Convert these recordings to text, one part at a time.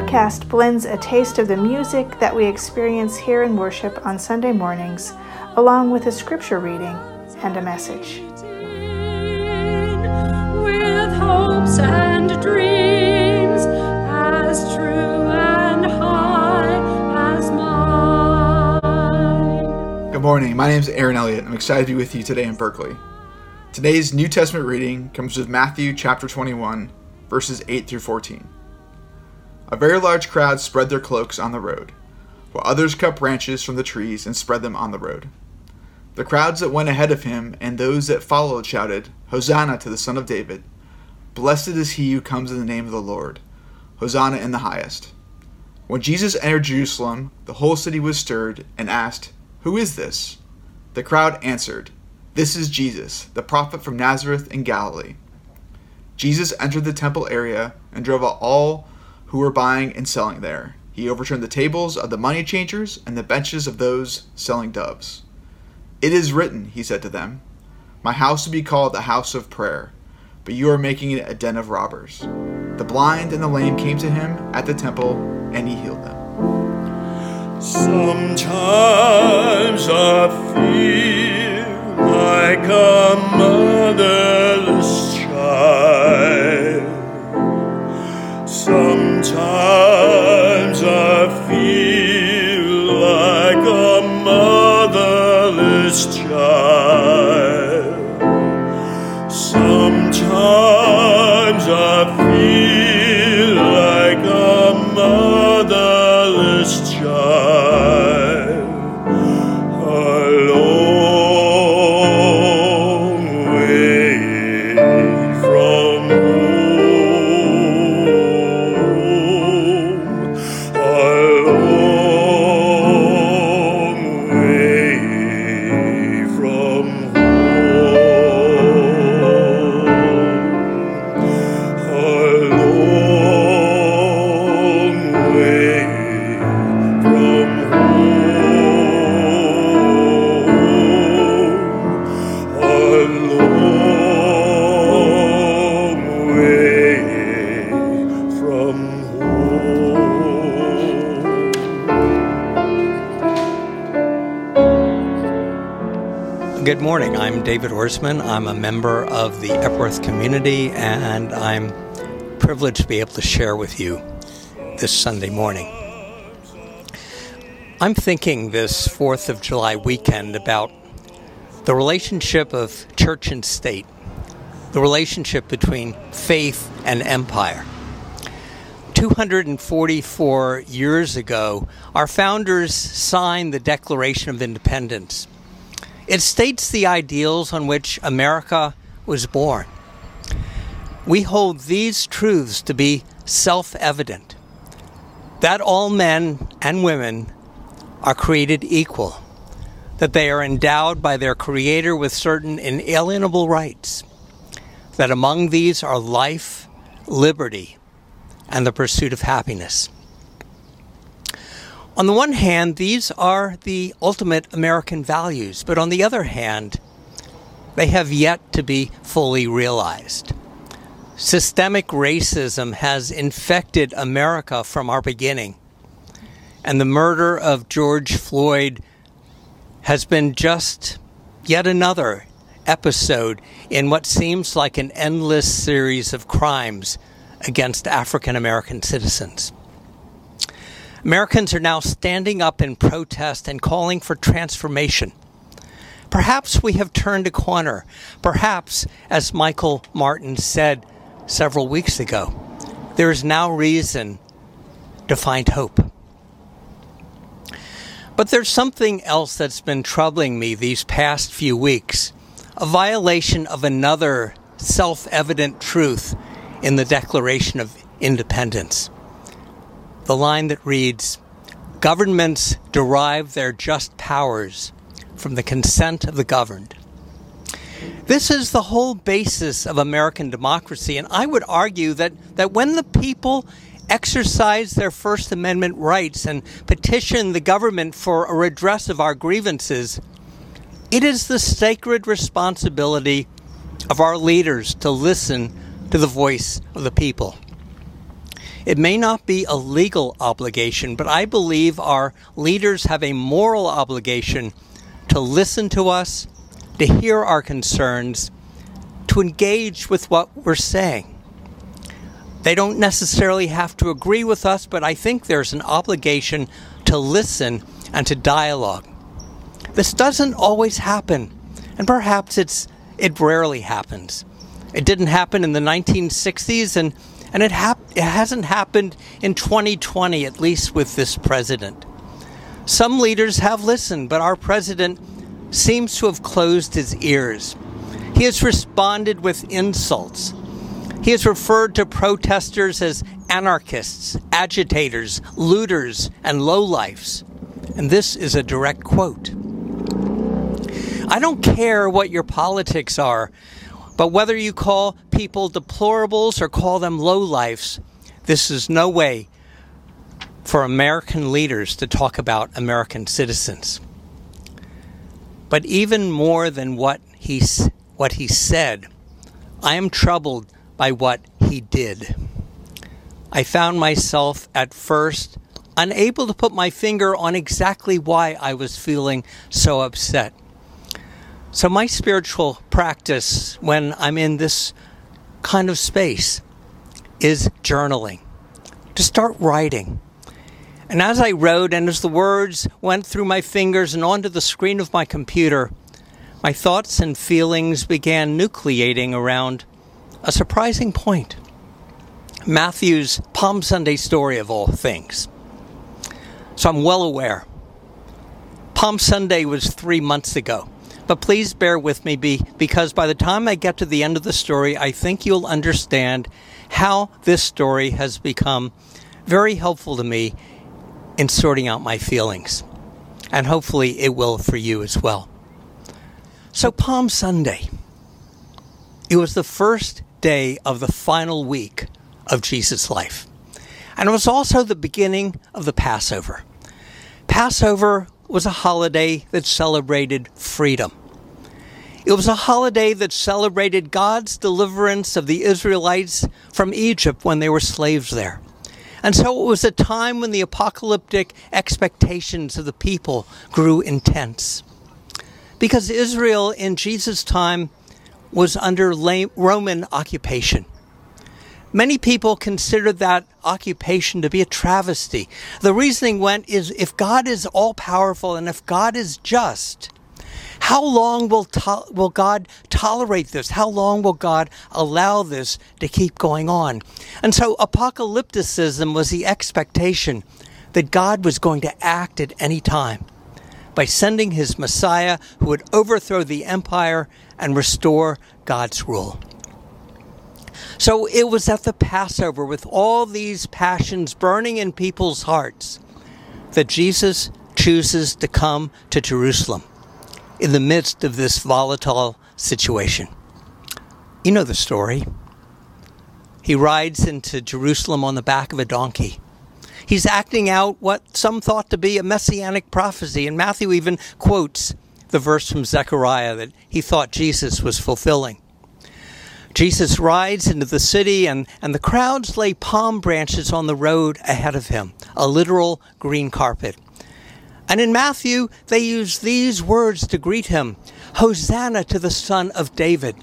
Podcast blends a taste of the music that we experience here in worship on Sunday mornings, along with a scripture reading and a message. With hopes and dreams as true and high as mine. Good morning. My name is Aaron Elliott. I'm excited to be with you today in Berkeley. Today's New Testament reading comes with Matthew chapter 21, verses 8 through 14. A very large crowd spread their cloaks on the road, while others cut branches from the trees and spread them on the road. The crowds that went ahead of him and those that followed shouted, Hosanna to the Son of David! Blessed is he who comes in the name of the Lord! Hosanna in the highest! When Jesus entered Jerusalem, the whole city was stirred and asked, Who is this? The crowd answered, This is Jesus, the prophet from Nazareth in Galilee. Jesus entered the temple area and drove out all who were buying and selling there. He overturned the tables of the money changers and the benches of those selling doves. It is written, he said to them, My house will be called a house of prayer, but you are making it a den of robbers. The blind and the lame came to him at the temple, and he healed them. Sometimes I feel like a motherless I'm David Horsman. I'm a member of the Epworth community, and I'm privileged to be able to share with you this Sunday morning. I'm thinking this 4th of July weekend about the relationship of church and state, the relationship between faith and empire. 244 years ago, our founders signed the Declaration of Independence. It states the ideals on which America was born. We hold these truths to be self evident that all men and women are created equal, that they are endowed by their Creator with certain inalienable rights, that among these are life, liberty, and the pursuit of happiness. On the one hand, these are the ultimate American values, but on the other hand, they have yet to be fully realized. Systemic racism has infected America from our beginning, and the murder of George Floyd has been just yet another episode in what seems like an endless series of crimes against African American citizens. Americans are now standing up in protest and calling for transformation. Perhaps we have turned a corner. Perhaps, as Michael Martin said several weeks ago, there is now reason to find hope. But there's something else that's been troubling me these past few weeks a violation of another self evident truth in the Declaration of Independence. The line that reads Governments derive their just powers from the consent of the governed. This is the whole basis of American democracy, and I would argue that, that when the people exercise their First Amendment rights and petition the government for a redress of our grievances, it is the sacred responsibility of our leaders to listen to the voice of the people. It may not be a legal obligation, but I believe our leaders have a moral obligation to listen to us, to hear our concerns, to engage with what we're saying. They don't necessarily have to agree with us, but I think there's an obligation to listen and to dialogue. This doesn't always happen, and perhaps it's it rarely happens. It didn't happen in the 1960s, and, and it, hap- it hasn't happened in 2020, at least with this president. Some leaders have listened, but our president seems to have closed his ears. He has responded with insults. He has referred to protesters as anarchists, agitators, looters, and lowlifes. And this is a direct quote. I don't care what your politics are. But whether you call people deplorables or call them lowlifes, this is no way for American leaders to talk about American citizens. But even more than what he, what he said, I am troubled by what he did. I found myself at first unable to put my finger on exactly why I was feeling so upset. So, my spiritual practice when I'm in this kind of space is journaling, to start writing. And as I wrote, and as the words went through my fingers and onto the screen of my computer, my thoughts and feelings began nucleating around a surprising point Matthew's Palm Sunday story of all things. So I'm well aware. Palm Sunday was three months ago. But please bear with me be, because by the time I get to the end of the story, I think you'll understand how this story has become very helpful to me in sorting out my feelings. And hopefully it will for you as well. So, Palm Sunday. It was the first day of the final week of Jesus' life. And it was also the beginning of the Passover. Passover was a holiday that celebrated freedom. It was a holiday that celebrated God's deliverance of the Israelites from Egypt when they were slaves there. And so it was a time when the apocalyptic expectations of the people grew intense. Because Israel in Jesus' time was under Roman occupation. Many people considered that occupation to be a travesty. The reasoning went is if God is all powerful and if God is just, how long will, to- will God tolerate this? How long will God allow this to keep going on? And so apocalypticism was the expectation that God was going to act at any time by sending his Messiah who would overthrow the empire and restore God's rule. So it was at the Passover with all these passions burning in people's hearts that Jesus chooses to come to Jerusalem in the midst of this volatile situation. You know the story. He rides into Jerusalem on the back of a donkey. He's acting out what some thought to be a messianic prophecy, and Matthew even quotes the verse from Zechariah that he thought Jesus was fulfilling. Jesus rides into the city, and, and the crowds lay palm branches on the road ahead of him, a literal green carpet. And in Matthew, they use these words to greet him Hosanna to the Son of David.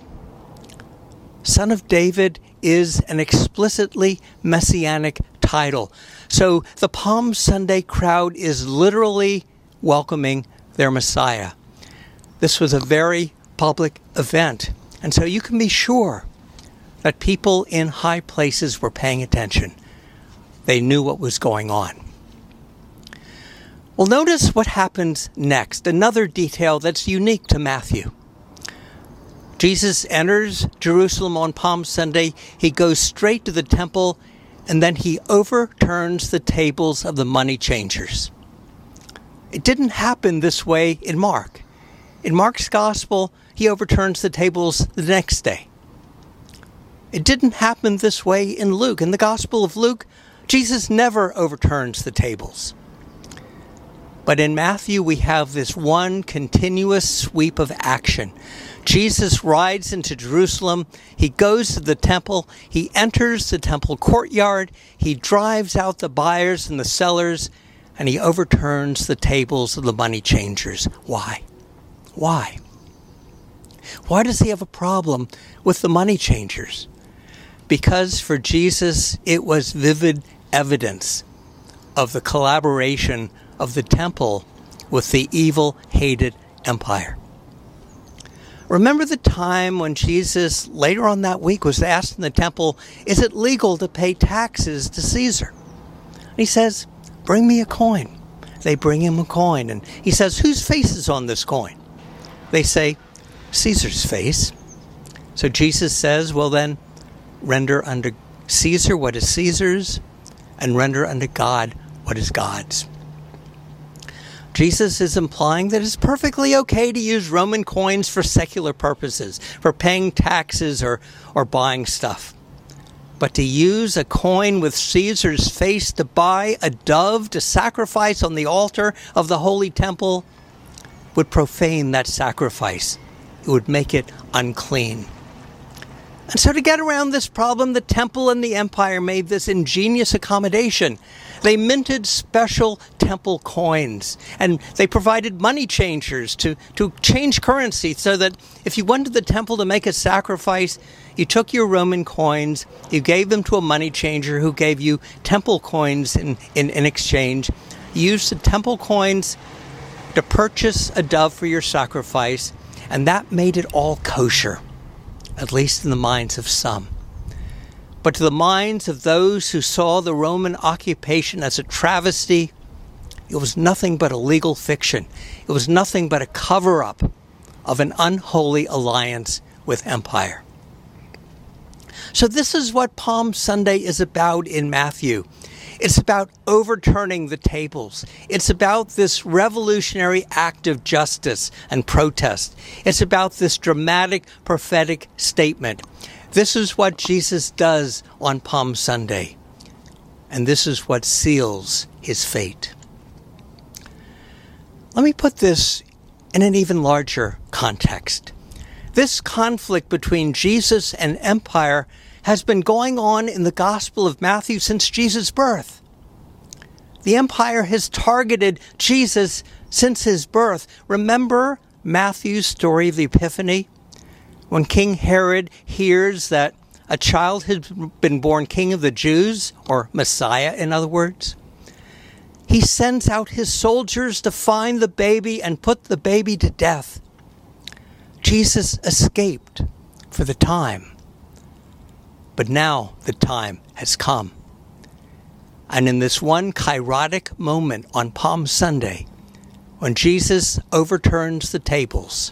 Son of David is an explicitly messianic title. So the Palm Sunday crowd is literally welcoming their Messiah. This was a very public event. And so you can be sure that people in high places were paying attention. They knew what was going on. Well, notice what happens next, another detail that's unique to Matthew. Jesus enters Jerusalem on Palm Sunday. He goes straight to the temple and then he overturns the tables of the money changers. It didn't happen this way in Mark. In Mark's gospel, he overturns the tables the next day. It didn't happen this way in Luke. In the gospel of Luke, Jesus never overturns the tables. But in Matthew, we have this one continuous sweep of action. Jesus rides into Jerusalem. He goes to the temple. He enters the temple courtyard. He drives out the buyers and the sellers, and he overturns the tables of the money changers. Why? Why? Why does he have a problem with the money changers? Because for Jesus, it was vivid evidence of the collaboration of the temple with the evil, hated empire. Remember the time when Jesus, later on that week, was asked in the temple, Is it legal to pay taxes to Caesar? And he says, Bring me a coin. They bring him a coin, and he says, Whose face is on this coin? They say, Caesar's face. So Jesus says, Well, then, render unto Caesar what is Caesar's, and render unto God what is God's. Jesus is implying that it's perfectly okay to use Roman coins for secular purposes, for paying taxes or, or buying stuff. But to use a coin with Caesar's face to buy a dove to sacrifice on the altar of the holy temple would profane that sacrifice. It would make it unclean. And so, to get around this problem, the temple and the empire made this ingenious accommodation. They minted special temple coins and they provided money changers to, to change currency so that if you went to the temple to make a sacrifice, you took your Roman coins, you gave them to a money changer who gave you temple coins in, in, in exchange. You used the temple coins to purchase a dove for your sacrifice, and that made it all kosher at least in the minds of some. But to the minds of those who saw the Roman occupation as a travesty, it was nothing but a legal fiction. It was nothing but a cover up of an unholy alliance with empire. So, this is what Palm Sunday is about in Matthew. It's about overturning the tables. It's about this revolutionary act of justice and protest. It's about this dramatic prophetic statement. This is what Jesus does on Palm Sunday. And this is what seals his fate. Let me put this in an even larger context. This conflict between Jesus and empire has been going on in the Gospel of Matthew since Jesus' birth. The empire has targeted Jesus since his birth. Remember Matthew's story of the Epiphany? When King Herod hears that a child has been born king of the Jews, or Messiah, in other words. He sends out his soldiers to find the baby and put the baby to death. Jesus escaped for the time. But now the time has come. And in this one kairotic moment on Palm Sunday, when Jesus overturns the tables,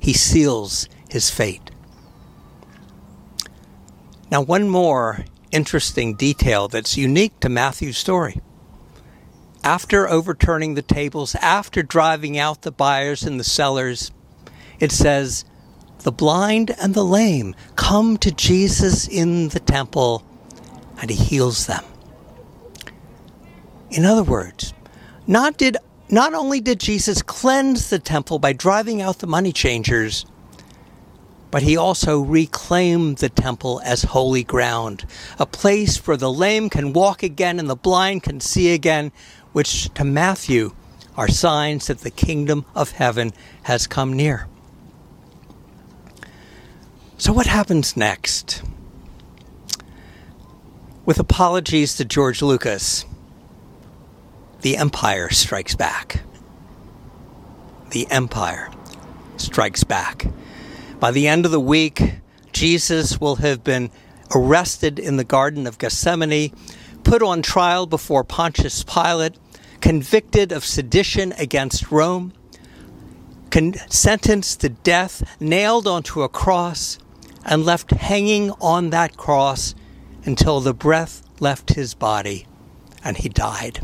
he seals his fate. Now, one more interesting detail that's unique to Matthew's story. After overturning the tables, after driving out the buyers and the sellers, it says, The blind and the lame come to Jesus in the temple, and he heals them. In other words, not did not only did Jesus cleanse the temple by driving out the money changers, but he also reclaimed the temple as holy ground, a place where the lame can walk again and the blind can see again, which to Matthew are signs that the kingdom of heaven has come near. So, what happens next? With apologies to George Lucas, the Empire strikes back. The Empire strikes back. By the end of the week, Jesus will have been arrested in the Garden of Gethsemane, put on trial before Pontius Pilate, convicted of sedition against Rome, con- sentenced to death, nailed onto a cross, and left hanging on that cross until the breath left his body and he died.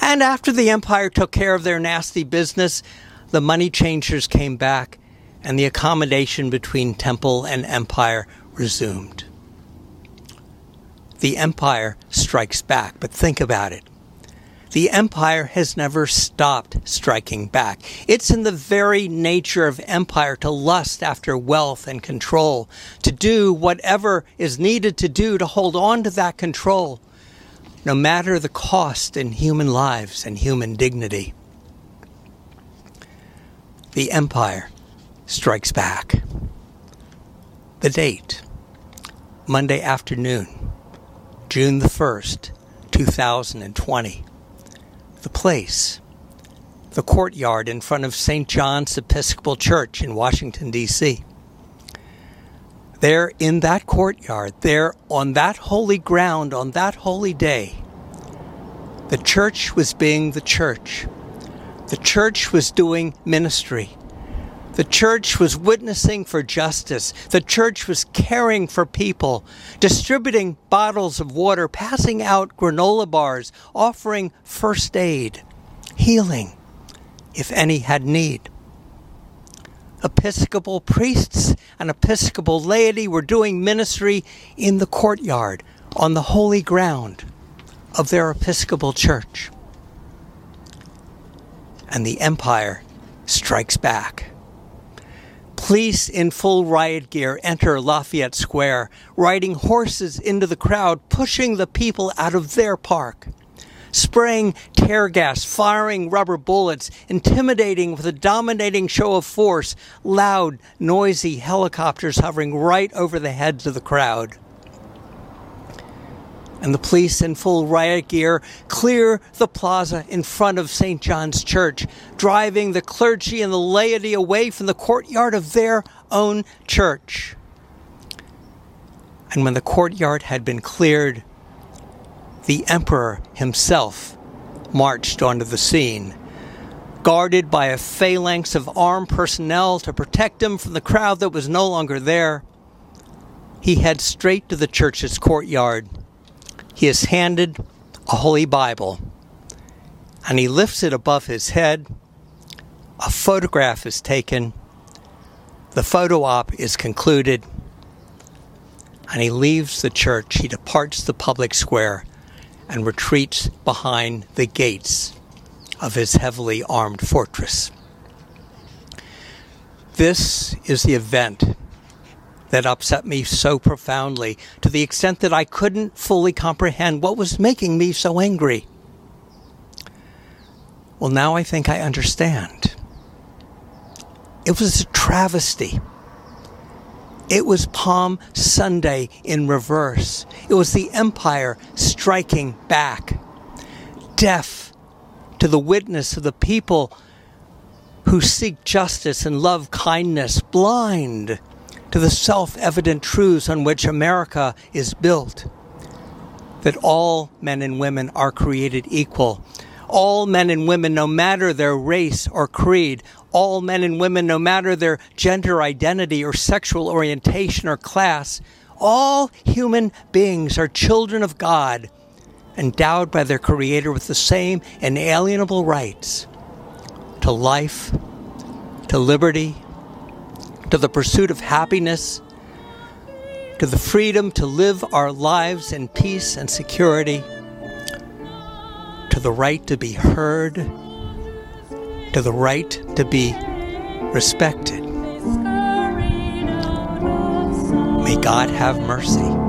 And after the empire took care of their nasty business, the money changers came back and the accommodation between temple and empire resumed. The empire strikes back, but think about it. The empire has never stopped striking back. It's in the very nature of empire to lust after wealth and control, to do whatever is needed to do to hold on to that control no matter the cost in human lives and human dignity. The empire strikes back. The date Monday afternoon, June the 1st, 2020. Place the courtyard in front of St. John's Episcopal Church in Washington, D.C. There in that courtyard, there on that holy ground, on that holy day, the church was being the church. The church was doing ministry. The church was witnessing for justice. The church was caring for people, distributing bottles of water, passing out granola bars, offering first aid, healing, if any had need. Episcopal priests and Episcopal laity were doing ministry in the courtyard on the holy ground of their Episcopal church. And the empire strikes back. Police in full riot gear enter Lafayette Square, riding horses into the crowd, pushing the people out of their park spraying tear gas, firing rubber bullets, intimidating with a dominating show of force, loud, noisy helicopters hovering right over the heads of the crowd. And the police in full riot gear clear the plaza in front of St. John's Church, driving the clergy and the laity away from the courtyard of their own church. And when the courtyard had been cleared, the emperor himself marched onto the scene, guarded by a phalanx of armed personnel to protect him from the crowd that was no longer there. He heads straight to the church's courtyard. He is handed a holy Bible and he lifts it above his head. A photograph is taken. The photo op is concluded and he leaves the church. He departs the public square and retreats behind the gates of his heavily armed fortress. This is the event that upset me so profoundly to the extent that I couldn't fully comprehend what was making me so angry. Well, now I think I understand. It was a travesty. It was Palm Sunday in reverse. It was the empire striking back, deaf to the witness of the people who seek justice and love kindness, blind to the self evident truths on which America is built that all men and women are created equal. All men and women, no matter their race or creed, all men and women, no matter their gender identity or sexual orientation or class, all human beings are children of God, endowed by their Creator with the same inalienable rights to life, to liberty, to the pursuit of happiness, to the freedom to live our lives in peace and security, to the right to be heard, to the right to be respected. May God have mercy.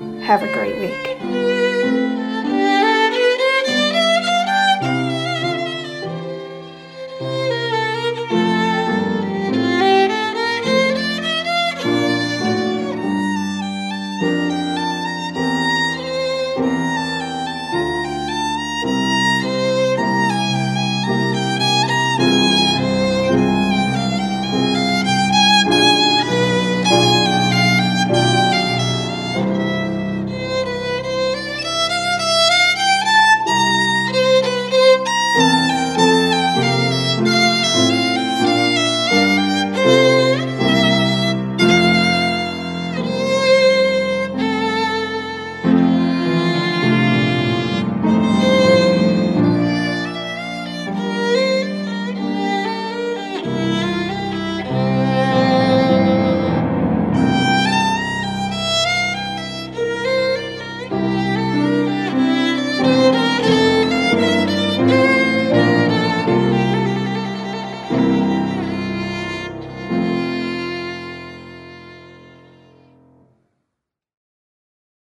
Have a great week.